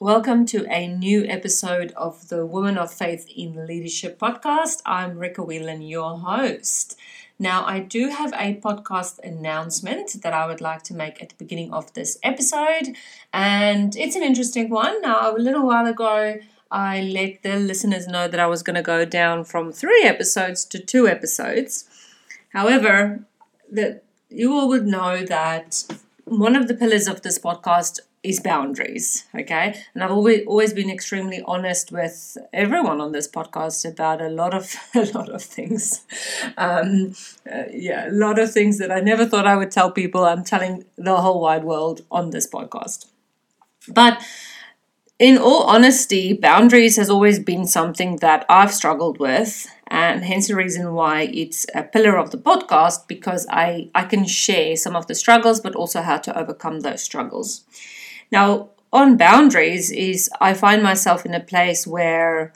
Welcome to a new episode of the Women of Faith in Leadership podcast. I'm Rika Whelan, your host. Now, I do have a podcast announcement that I would like to make at the beginning of this episode, and it's an interesting one. Now, a little while ago, I let the listeners know that I was going to go down from three episodes to two episodes. However, that you all would know that one of the pillars of this podcast is boundaries okay? And i've always always been extremely honest with everyone on this podcast about a lot of a lot of things. Um, uh, yeah a lot of things that i never thought i would tell people. I'm telling the whole wide world on this podcast. But in all honesty, boundaries has always been something that I've struggled with, and hence the reason why it's a pillar of the podcast because I, I can share some of the struggles, but also how to overcome those struggles. Now, on boundaries, is I find myself in a place where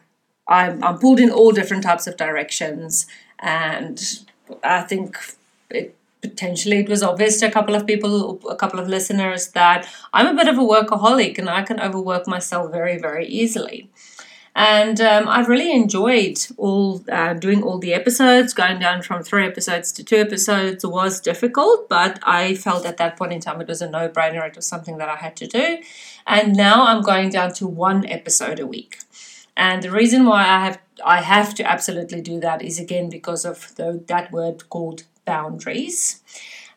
I'm, I'm pulled in all different types of directions, and I think it potentially it was obvious to a couple of people, a couple of listeners, that I'm a bit of a workaholic and I can overwork myself very, very easily. And um, I've really enjoyed all uh, doing all the episodes. Going down from three episodes to two episodes was difficult, but I felt at that point in time it was a no-brainer. It was something that I had to do, and now I'm going down to one episode a week. And the reason why I have I have to absolutely do that is again because of the, that word called boundaries.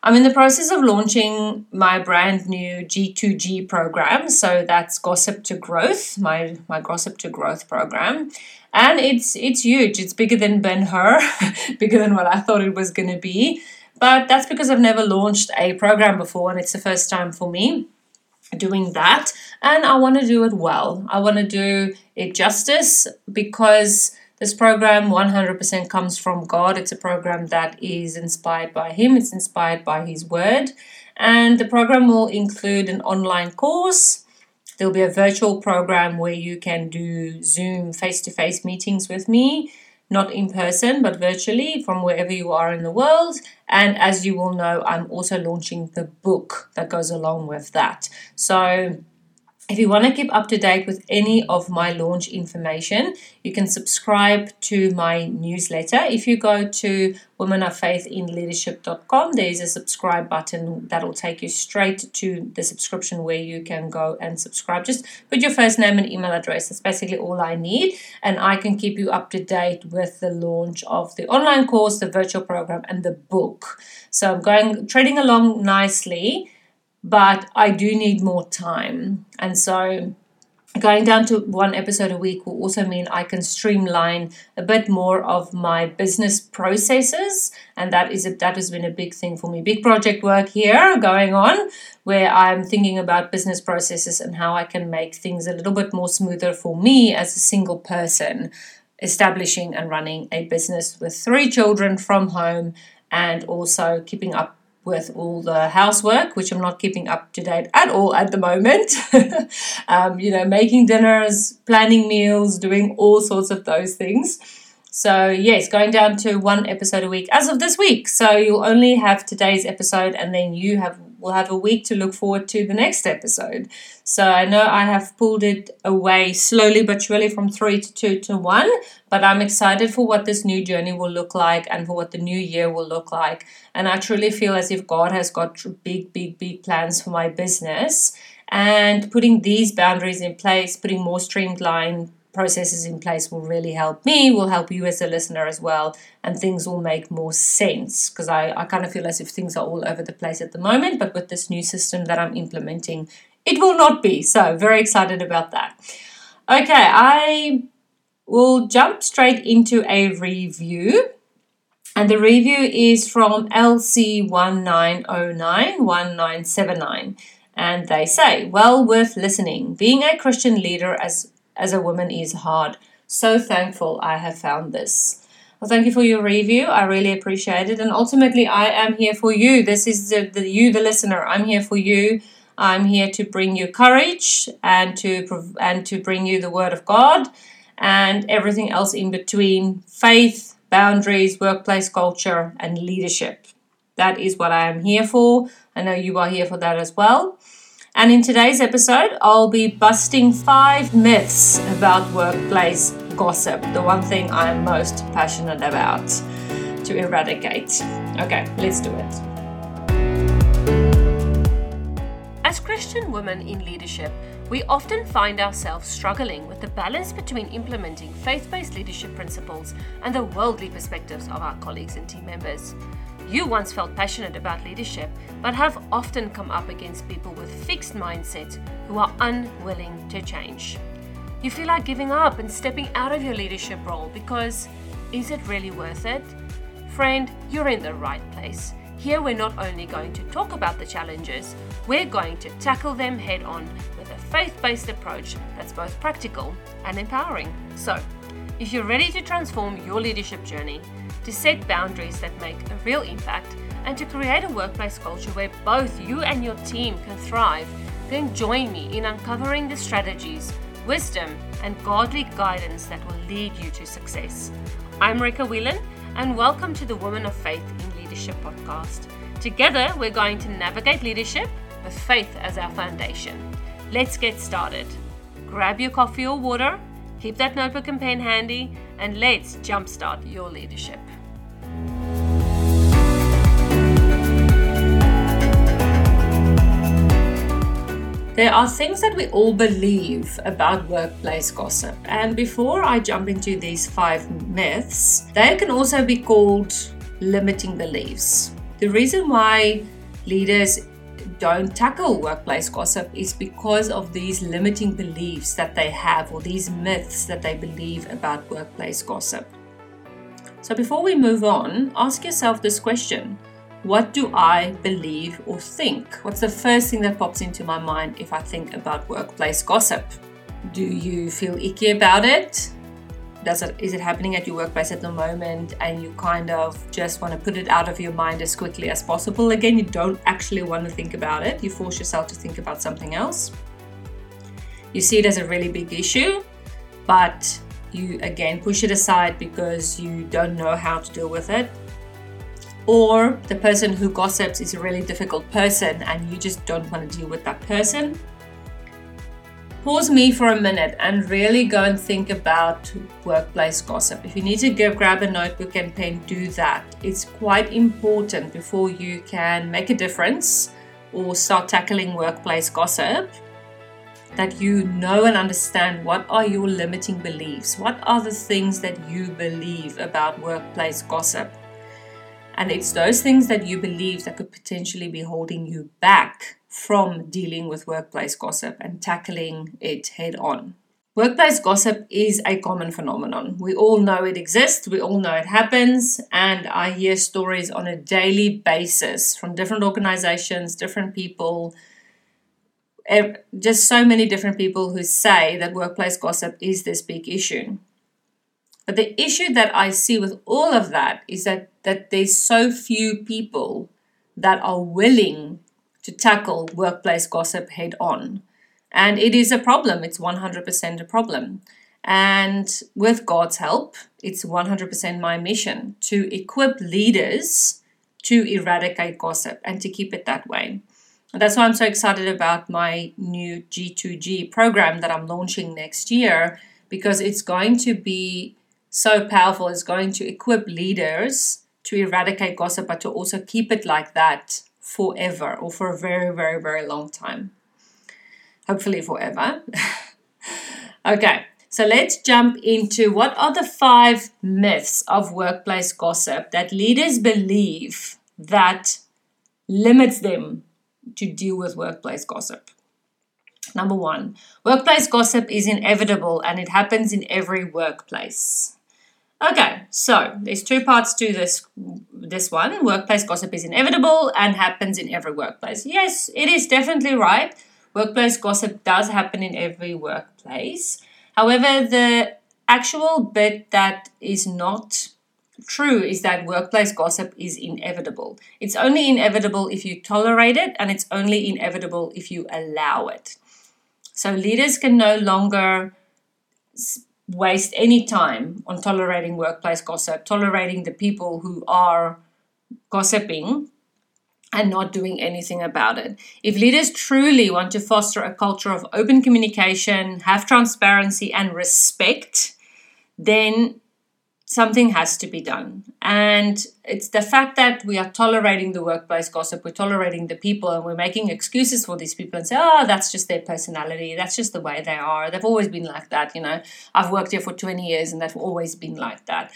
I'm in the process of launching my brand new G2G program. So that's Gossip to Growth, my, my Gossip to Growth program. And it's it's huge. It's bigger than Ben Hur, bigger than what I thought it was going to be. But that's because I've never launched a program before and it's the first time for me doing that. And I want to do it well. I want to do it justice because this program 100% comes from God. It's a program that is inspired by Him, it's inspired by His Word. And the program will include an online course. There'll be a virtual program where you can do Zoom face to face meetings with me, not in person, but virtually from wherever you are in the world. And as you will know, I'm also launching the book that goes along with that. So if you want to keep up to date with any of my launch information, you can subscribe to my newsletter. If you go to womenoffaithinleadership.com, there is a subscribe button that will take you straight to the subscription where you can go and subscribe. Just put your first name and email address. That's basically all I need, and I can keep you up to date with the launch of the online course, the virtual program, and the book. So I'm going trading along nicely but I do need more time. And so going down to one episode a week will also mean I can streamline a bit more of my business processes and that is a, that has been a big thing for me big project work here going on where I'm thinking about business processes and how I can make things a little bit more smoother for me as a single person establishing and running a business with three children from home and also keeping up with all the housework, which I'm not keeping up to date at all at the moment. um, you know, making dinners, planning meals, doing all sorts of those things. So, yes, going down to one episode a week as of this week. So, you'll only have today's episode and then you have will have a week to look forward to the next episode. So I know I have pulled it away slowly but surely from three to two to one, but I'm excited for what this new journey will look like and for what the new year will look like. And I truly feel as if God has got big, big, big plans for my business. And putting these boundaries in place, putting more streamlined processes in place will really help me, will help you as a listener as well, and things will make more sense because I, I kind of feel as if things are all over the place at the moment, but with this new system that I'm implementing, it will not be. So, very excited about that. Okay, I will jump straight into a review. And the review is from LC19091979. And they say, well worth listening. Being a Christian leader as as a woman is hard. So thankful I have found this. Well, thank you for your review. I really appreciate it. And ultimately, I am here for you. This is the, the you, the listener. I'm here for you. I'm here to bring you courage and to and to bring you the word of God and everything else in between faith, boundaries, workplace culture, and leadership. That is what I am here for. I know you are here for that as well. And in today's episode, I'll be busting five myths about workplace gossip, the one thing I'm most passionate about to eradicate. Okay, let's do it. As Christian women in leadership, we often find ourselves struggling with the balance between implementing faith based leadership principles and the worldly perspectives of our colleagues and team members. You once felt passionate about leadership, but have often come up against people with fixed mindsets who are unwilling to change. You feel like giving up and stepping out of your leadership role because is it really worth it? Friend, you're in the right place. Here, we're not only going to talk about the challenges, we're going to tackle them head on with a faith based approach that's both practical and empowering. So, if you're ready to transform your leadership journey, to set boundaries that make a real impact, and to create a workplace culture where both you and your team can thrive, then join me in uncovering the strategies, wisdom, and godly guidance that will lead you to success. I'm Rika Whelan, and welcome to the Woman of Faith Leadership podcast. Together, we're going to navigate leadership with faith as our foundation. Let's get started. Grab your coffee or water, keep that notebook and pen handy, and let's jumpstart your leadership. There are things that we all believe about workplace gossip. And before I jump into these five myths, they can also be called limiting beliefs. The reason why leaders don't tackle workplace gossip is because of these limiting beliefs that they have or these myths that they believe about workplace gossip. So before we move on, ask yourself this question what do I believe or think? What's the first thing that pops into my mind if I think about workplace gossip? Do you feel icky about it? Does it is it happening at your workplace at the moment and you kind of just want to put it out of your mind as quickly as possible? Again, you don't actually want to think about it. You force yourself to think about something else. You see it as a really big issue, but you again push it aside because you don't know how to deal with it or the person who gossips is a really difficult person and you just don't want to deal with that person. Pause me for a minute and really go and think about workplace gossip. If you need to go grab a notebook and pen, do that. It's quite important before you can make a difference or start tackling workplace gossip that you know and understand what are your limiting beliefs what are the things that you believe about workplace gossip and it's those things that you believe that could potentially be holding you back from dealing with workplace gossip and tackling it head on. Workplace gossip is a common phenomenon. We all know it exists, we all know it happens, and I hear stories on a daily basis from different organizations, different people, just so many different people who say that workplace gossip is this big issue. But the issue that I see with all of that is that, that there's so few people that are willing to tackle workplace gossip head on. And it is a problem. It's 100% a problem. And with God's help, it's 100% my mission to equip leaders to eradicate gossip and to keep it that way. And that's why I'm so excited about my new G2G program that I'm launching next year because it's going to be so powerful It's going to equip leaders to eradicate gossip, but to also keep it like that forever or for a very, very, very long time. Hopefully, forever. okay, so let's jump into what are the five myths of workplace gossip that leaders believe that limits them to deal with workplace gossip. Number one, workplace gossip is inevitable and it happens in every workplace. Okay, so there's two parts to this this one. Workplace gossip is inevitable and happens in every workplace. Yes, it is definitely right. Workplace gossip does happen in every workplace. However, the actual bit that is not true is that workplace gossip is inevitable. It's only inevitable if you tolerate it, and it's only inevitable if you allow it. So leaders can no longer waste any time on tolerating workplace gossip, tolerating the people who are gossiping, and not doing anything about it. If leaders truly want to foster a culture of open communication, have transparency, and respect, then something has to be done. And it's the fact that we are tolerating the workplace gossip, we're tolerating the people, and we're making excuses for these people and say, oh, that's just their personality, that's just the way they are. They've always been like that, you know. I've worked here for 20 years and they've always been like that.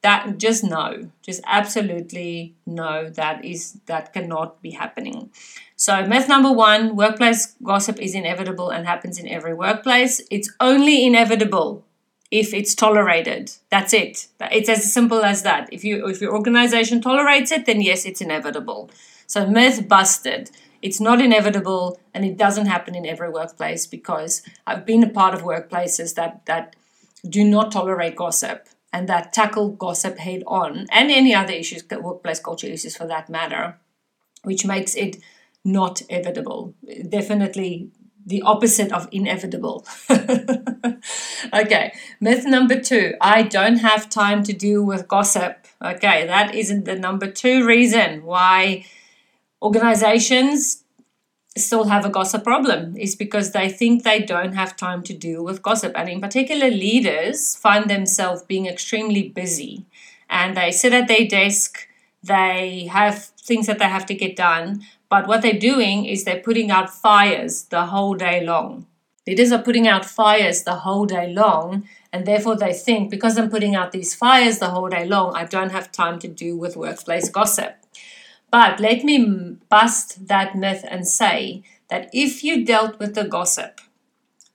That just no, just absolutely no, that is that cannot be happening. So myth number one, workplace gossip is inevitable and happens in every workplace. It's only inevitable if it's tolerated. That's it. It's as simple as that. If you if your organization tolerates it, then yes, it's inevitable. So myth busted. It's not inevitable and it doesn't happen in every workplace because I've been a part of workplaces that that do not tolerate gossip and that tackle gossip head on and any other issues, workplace culture issues for that matter, which makes it not evitable. Definitely the opposite of inevitable. okay, myth number two I don't have time to deal with gossip. Okay, that isn't the number two reason why organizations still have a gossip problem is because they think they don't have time to deal with gossip. And in particular, leaders find themselves being extremely busy and they sit at their desk, they have things that they have to get done, but what they're doing is they're putting out fires the whole day long. Leaders are putting out fires the whole day long, and therefore they think because I'm putting out these fires the whole day long, I don't have time to deal with workplace gossip. But let me bust that myth and say that if you dealt with the gossip,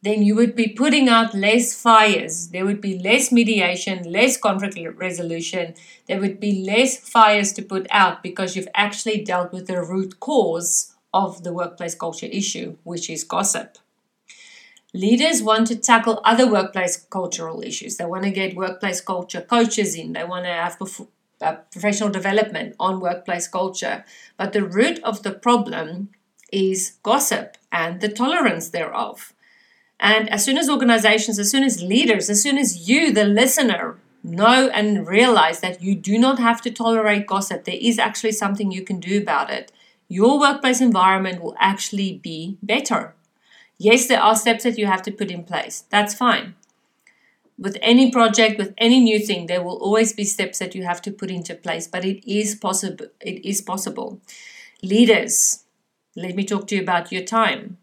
then you would be putting out less fires. There would be less mediation, less conflict resolution. There would be less fires to put out because you've actually dealt with the root cause of the workplace culture issue, which is gossip. Leaders want to tackle other workplace cultural issues. They want to get workplace culture coaches in. They want to have uh, professional development on workplace culture. But the root of the problem is gossip and the tolerance thereof. And as soon as organizations, as soon as leaders, as soon as you, the listener, know and realize that you do not have to tolerate gossip, there is actually something you can do about it. Your workplace environment will actually be better. Yes, there are steps that you have to put in place. That's fine. With any project, with any new thing, there will always be steps that you have to put into place, but it is possible. It is possible. Leaders, let me talk to you about your time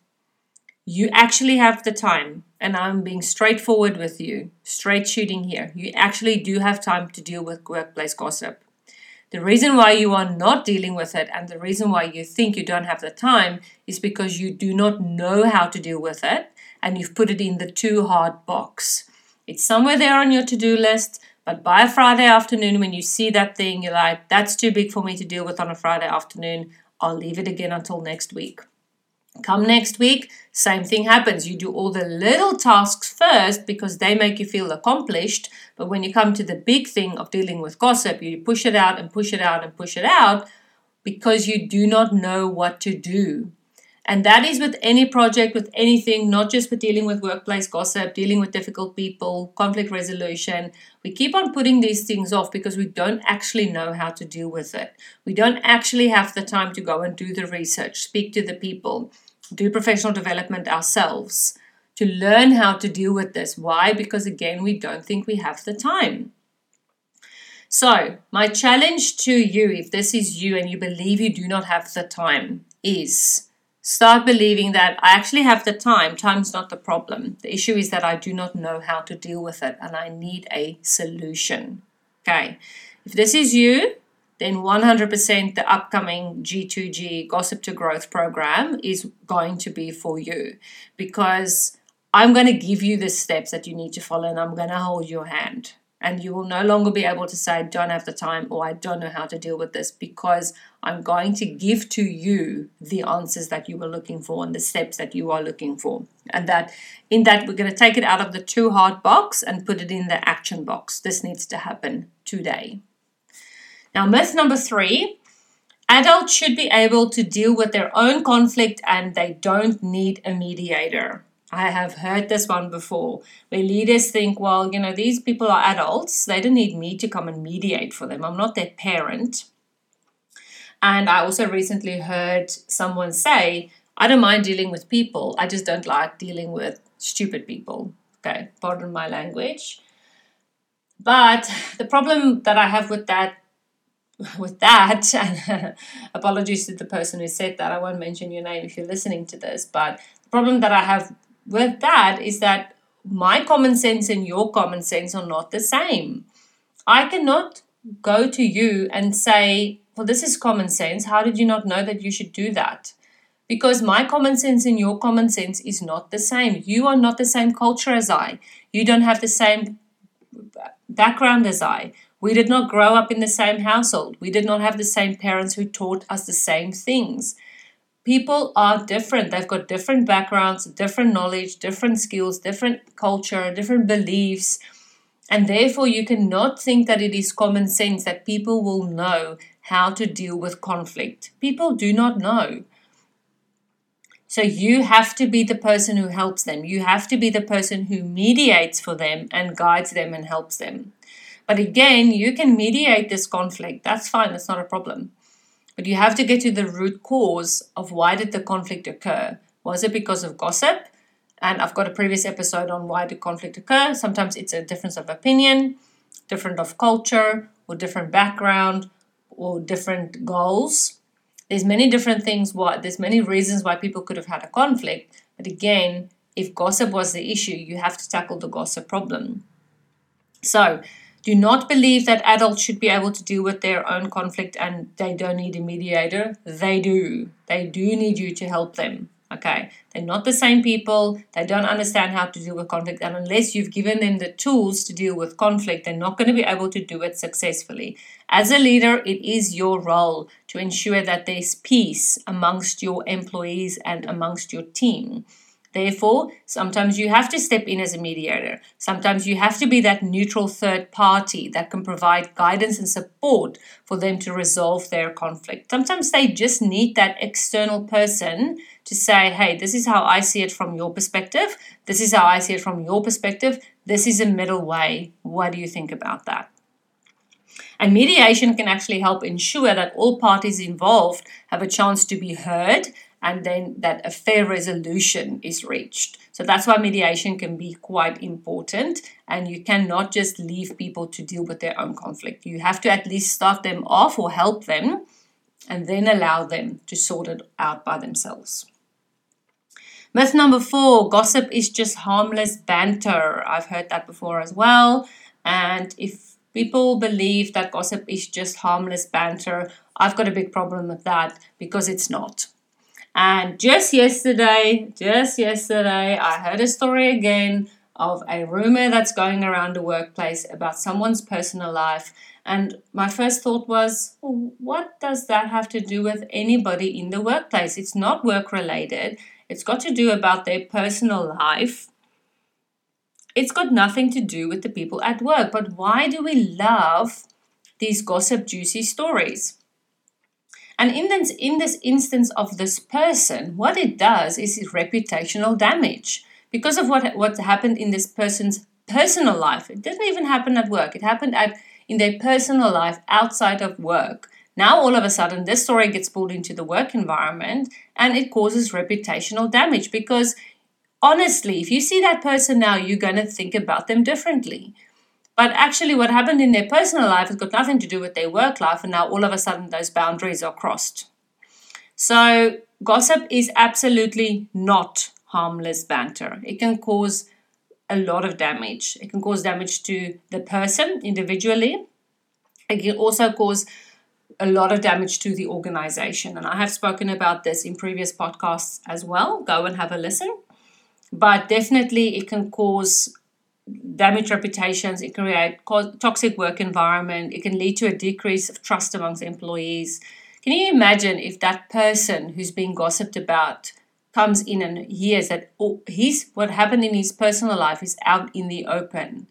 you actually have the time, and I'm being straightforward with you, straight shooting here. You actually do have time to deal with workplace gossip. The reason why you are not dealing with it and the reason why you think you don't have the time is because you do not know how to deal with it and you've put it in the too hard box. It's somewhere there on your to do list, but by a Friday afternoon, when you see that thing, you're like, that's too big for me to deal with on a Friday afternoon. I'll leave it again until next week. Come next week, same thing happens. You do all the little tasks first because they make you feel accomplished. But when you come to the big thing of dealing with gossip, you push it out and push it out and push it out because you do not know what to do. And that is with any project, with anything, not just with dealing with workplace gossip, dealing with difficult people, conflict resolution. We keep on putting these things off because we don't actually know how to deal with it. We don't actually have the time to go and do the research, speak to the people, do professional development ourselves to learn how to deal with this. Why? Because again, we don't think we have the time. So, my challenge to you, if this is you and you believe you do not have the time, is start believing that I actually have the time. Time's not the problem. The issue is that I do not know how to deal with it and I need a solution. Okay. If this is you, then 100% the upcoming G2G Gossip to Growth program is going to be for you because I'm going to give you the steps that you need to follow and I'm going to hold your hand and you will no longer be able to say, I don't have the time or I don't know how to deal with this because I'm going to give to you the answers that you were looking for and the steps that you are looking for. And that in that, we're going to take it out of the too hard box and put it in the action box. This needs to happen today. Now, myth number three adults should be able to deal with their own conflict and they don't need a mediator. I have heard this one before where leaders think, well, you know, these people are adults. They don't need me to come and mediate for them. I'm not their parent. And I also recently heard someone say, I don't mind dealing with people, I just don't like dealing with stupid people. Okay, pardon my language. But the problem that I have with that with that, and apologies to the person who said that, I won't mention your name if you're listening to this, but the problem that I have with that is that my common sense and your common sense are not the same. I cannot go to you and say, Well, this is common sense. How did you not know that you should do that? Because my common sense and your common sense is not the same. You are not the same culture as I. You don't have the same background as I. We did not grow up in the same household. We did not have the same parents who taught us the same things. People are different. They've got different backgrounds, different knowledge, different skills, different culture, different beliefs. And therefore, you cannot think that it is common sense that people will know how to deal with conflict. People do not know. So you have to be the person who helps them. You have to be the person who mediates for them and guides them and helps them. But again, you can mediate this conflict. That's fine. That's not a problem. But you have to get to the root cause of why did the conflict occur? Was it because of gossip? And I've got a previous episode on why did conflict occur. Sometimes it's a difference of opinion, different of culture, or different background, or different goals. There's many different things why there's many reasons why people could have had a conflict. But again, if gossip was the issue, you have to tackle the gossip problem. So do not believe that adults should be able to deal with their own conflict and they don't need a mediator. They do. They do need you to help them. Okay. They're not the same people. They don't understand how to deal with conflict. And unless you've given them the tools to deal with conflict, they're not going to be able to do it successfully. As a leader, it is your role to ensure that there's peace amongst your employees and amongst your team. Therefore, sometimes you have to step in as a mediator. Sometimes you have to be that neutral third party that can provide guidance and support for them to resolve their conflict. Sometimes they just need that external person to say, hey, this is how I see it from your perspective. This is how I see it from your perspective. This is a middle way. What do you think about that? And mediation can actually help ensure that all parties involved have a chance to be heard and then that a fair resolution is reached. So that's why mediation can be quite important, and you cannot just leave people to deal with their own conflict. You have to at least start them off or help them, and then allow them to sort it out by themselves. Myth number four gossip is just harmless banter. I've heard that before as well. And if people believe that gossip is just harmless banter, I've got a big problem with that because it's not. And just yesterday, just yesterday, I heard a story again of a rumor that's going around the workplace about someone's personal life. And my first thought was, what does that have to do with anybody in the workplace? It's not work related, it's got to do about their personal life. It's got nothing to do with the people at work. But why do we love these gossip, juicy stories? And in this, in this instance of this person, what it does is reputational damage because of what, what happened in this person's personal life. It didn't even happen at work, it happened at, in their personal life outside of work. Now, all of a sudden, this story gets pulled into the work environment and it causes reputational damage because honestly, if you see that person now, you're going to think about them differently. But actually, what happened in their personal life has got nothing to do with their work life, and now all of a sudden those boundaries are crossed. So, gossip is absolutely not harmless banter. It can cause a lot of damage. It can cause damage to the person individually. It can also cause a lot of damage to the organization. And I have spoken about this in previous podcasts as well. Go and have a listen. But definitely, it can cause damage reputations, it can create toxic work environment, it can lead to a decrease of trust amongst employees. Can you imagine if that person who's being gossiped about comes in and hears that oh, he's what happened in his personal life is out in the open?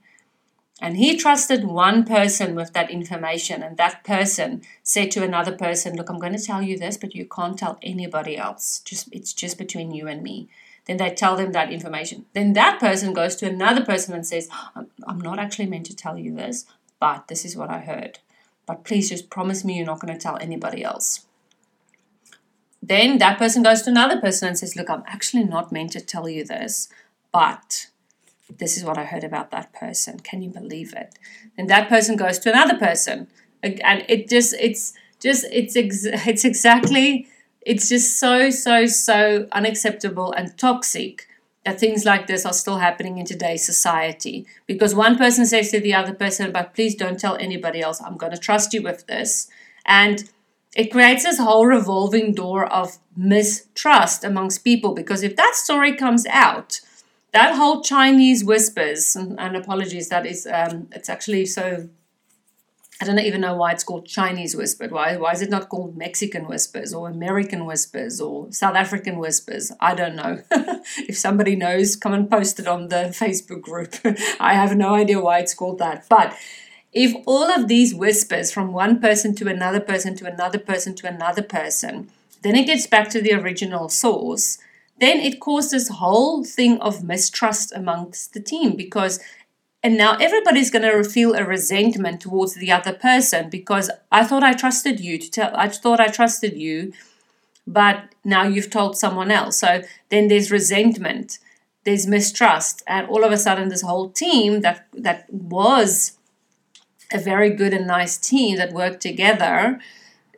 And he trusted one person with that information, and that person said to another person, Look, I'm going to tell you this, but you can't tell anybody else. Just it's just between you and me then they tell them that information. Then that person goes to another person and says, I'm not actually meant to tell you this, but this is what I heard. But please just promise me you're not going to tell anybody else. then that person goes to another person and says, Look, I'm actually not meant to tell you this, but this is what I heard about that person. Can you believe it? And that person goes to another person. And it just, it's just, it's, ex- it's exactly, it's just so, so, so unacceptable and toxic that things like this are still happening in today's society. Because one person says to the other person, but please don't tell anybody else, I'm going to trust you with this. And it creates this whole revolving door of mistrust amongst people because if that story comes out, that whole Chinese whispers, and, and apologies, that is, um, it's actually so, I don't even know why it's called Chinese whisper. Why, why is it not called Mexican whispers or American whispers or South African whispers? I don't know. if somebody knows, come and post it on the Facebook group. I have no idea why it's called that. But if all of these whispers from one person to another person to another person to another person, then it gets back to the original source, then it causes whole thing of mistrust amongst the team because and now everybody's going to feel a resentment towards the other person because I thought I trusted you to tell I thought I trusted you but now you've told someone else. So then there's resentment there's mistrust and all of a sudden this whole team that that was a very good and nice team that worked together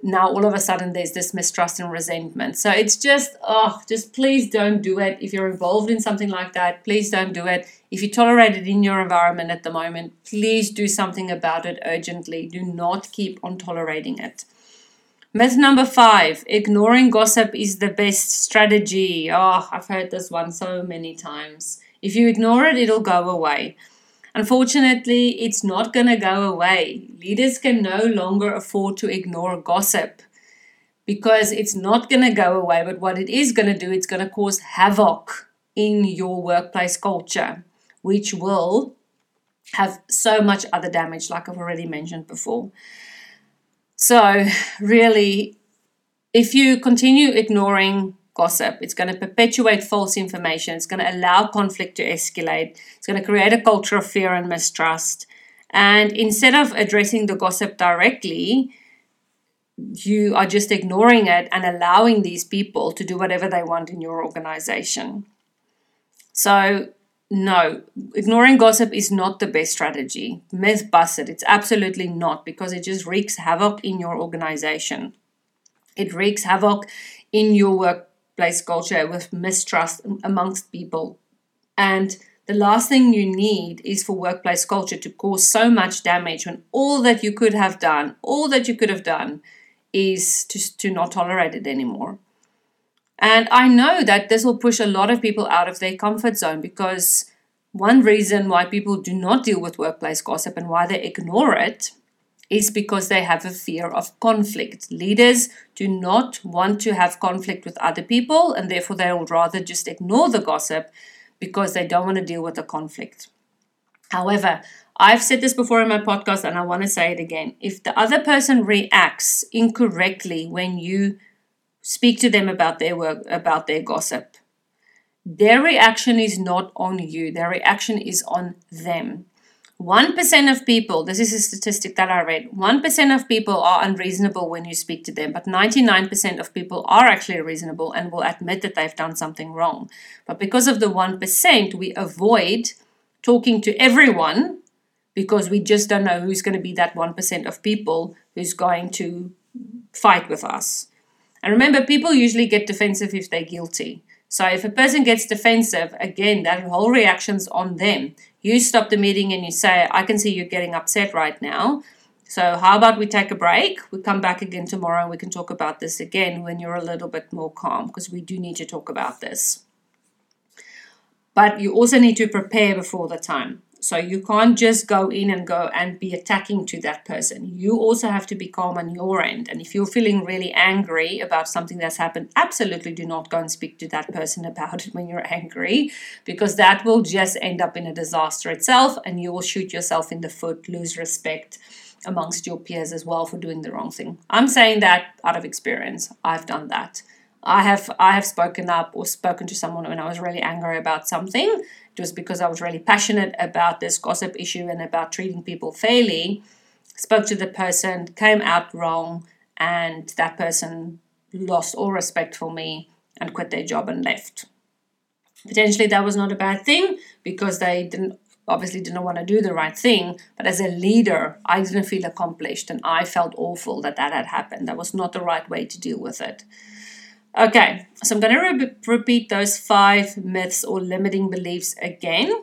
now all of a sudden there's this mistrust and resentment. So it's just oh just please don't do it. If you're involved in something like that please don't do it. If you tolerate it in your environment at the moment please do something about it urgently. Do not keep on tolerating it. Myth number five ignoring gossip is the best strategy. Oh i've heard this one so many times. If you ignore it it'll go away Unfortunately, it's not going to go away. Leaders can no longer afford to ignore gossip because it's not going to go away. But what it is going to do, it's going to cause havoc in your workplace culture, which will have so much other damage, like I've already mentioned before. So, really, if you continue ignoring gossip. It's going to perpetuate false information. It's going to allow conflict to escalate. It's going to create a culture of fear and mistrust. And instead of addressing the gossip directly, you are just ignoring it and allowing these people to do whatever they want in your organization. So, no, ignoring gossip is not the best strategy. Myth busted. It's absolutely not because it just wreaks havoc in your organization. It wreaks havoc in your work workplace culture with mistrust amongst people. And the last thing you need is for workplace culture to cause so much damage when all that you could have done, all that you could have done, is to, to not tolerate it anymore. And I know that this will push a lot of people out of their comfort zone because one reason why people do not deal with workplace gossip and why they ignore it is because they have a fear of conflict. Leaders do not want to have conflict with other people, and therefore they would rather just ignore the gossip because they don't want to deal with the conflict. However, I've said this before in my podcast and I want to say it again. If the other person reacts incorrectly when you speak to them about their work, about their gossip, their reaction is not on you, their reaction is on them. 1% of people, this is a statistic that I read, 1% of people are unreasonable when you speak to them, but 99% of people are actually reasonable and will admit that they've done something wrong. But because of the 1%, we avoid talking to everyone because we just don't know who's going to be that 1% of people who's going to fight with us. And remember, people usually get defensive if they're guilty. So if a person gets defensive, again, that whole reaction's on them. You stop the meeting and you say, I can see you're getting upset right now. So how about we take a break? We come back again tomorrow and we can talk about this again when you're a little bit more calm because we do need to talk about this. But you also need to prepare before the time. So you can't just go in and go and be attacking to that person. You also have to be calm on your end. And if you're feeling really angry about something that's happened, absolutely do not go and speak to that person about it when you're angry, because that will just end up in a disaster itself and you will shoot yourself in the foot, lose respect amongst your peers as well for doing the wrong thing. I'm saying that out of experience. I've done that. I have I have spoken up or spoken to someone when I was really angry about something was because I was really passionate about this gossip issue and about treating people fairly. Spoke to the person, came out wrong, and that person lost all respect for me and quit their job and left. Potentially that was not a bad thing because they didn't obviously didn't want to do the right thing, but as a leader, I didn't feel accomplished and I felt awful that that had happened. That was not the right way to deal with it. Okay, so I'm going to re- repeat those five myths or limiting beliefs again.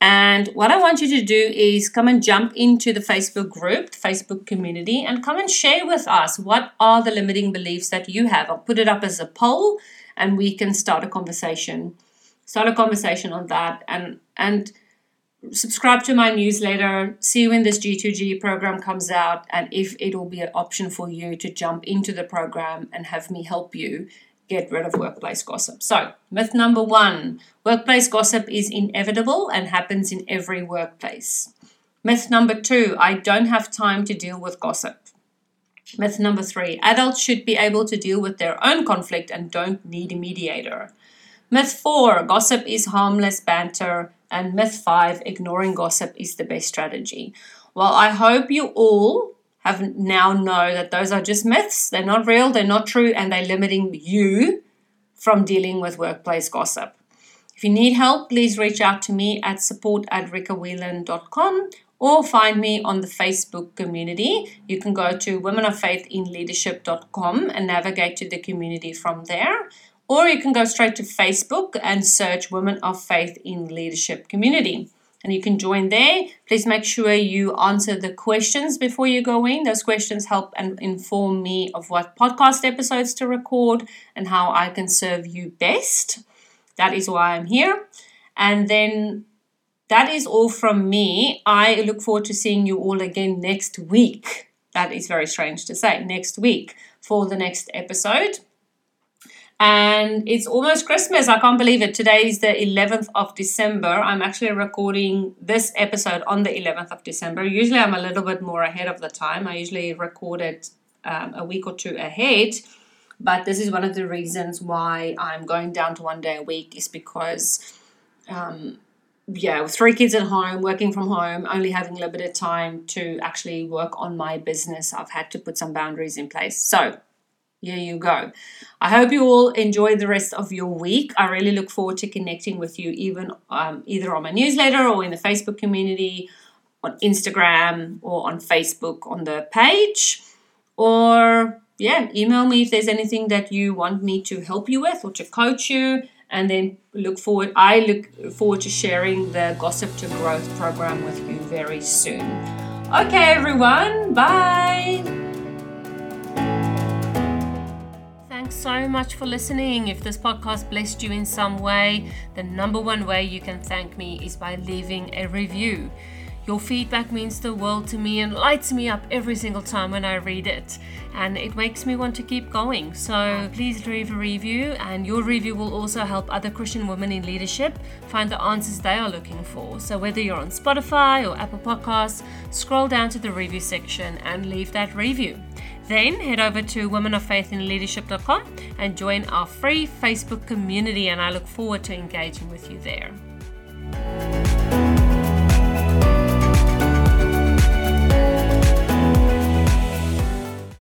And what I want you to do is come and jump into the Facebook group, the Facebook community, and come and share with us what are the limiting beliefs that you have. I'll put it up as a poll and we can start a conversation. Start a conversation on that and and subscribe to my newsletter, see when this G2G program comes out, and if it will be an option for you to jump into the program and have me help you get rid of workplace gossip. So, myth number one workplace gossip is inevitable and happens in every workplace. Myth number two I don't have time to deal with gossip. Myth number three adults should be able to deal with their own conflict and don't need a mediator. Myth four gossip is harmless banter. And myth five ignoring gossip is the best strategy. Well, I hope you all have now know that those are just myths. They're not real, they're not true, and they're limiting you from dealing with workplace gossip. If you need help, please reach out to me at support at rikawhelan.com or find me on the Facebook community. You can go to womenoffaithinleadership.com and navigate to the community from there. Or you can go straight to Facebook and search Women of Faith in Leadership Community. And you can join there. Please make sure you answer the questions before you go in. Those questions help and inform me of what podcast episodes to record and how I can serve you best. That is why I'm here. And then that is all from me. I look forward to seeing you all again next week. That is very strange to say, next week for the next episode and it's almost Christmas. I can't believe it. Today is the 11th of December. I'm actually recording this episode on the 11th of December. Usually, I'm a little bit more ahead of the time. I usually record it um, a week or two ahead. But this is one of the reasons why I'm going down to one day a week, is because, um, yeah, with three kids at home, working from home, only having limited time to actually work on my business, I've had to put some boundaries in place. So, here you go. I hope you all enjoy the rest of your week. I really look forward to connecting with you, even um, either on my newsletter or in the Facebook community, on Instagram or on Facebook on the page. Or, yeah, email me if there's anything that you want me to help you with or to coach you. And then look forward, I look forward to sharing the Gossip to Growth program with you very soon. Okay, everyone, bye. Thanks so much for listening. If this podcast blessed you in some way, the number one way you can thank me is by leaving a review. Your feedback means the world to me and lights me up every single time when I read it. And it makes me want to keep going. So please leave a review, and your review will also help other Christian women in leadership find the answers they are looking for. So whether you're on Spotify or Apple Podcasts, scroll down to the review section and leave that review. Then head over to womenoffaithinleadership.com and join our free Facebook community, and I look forward to engaging with you there.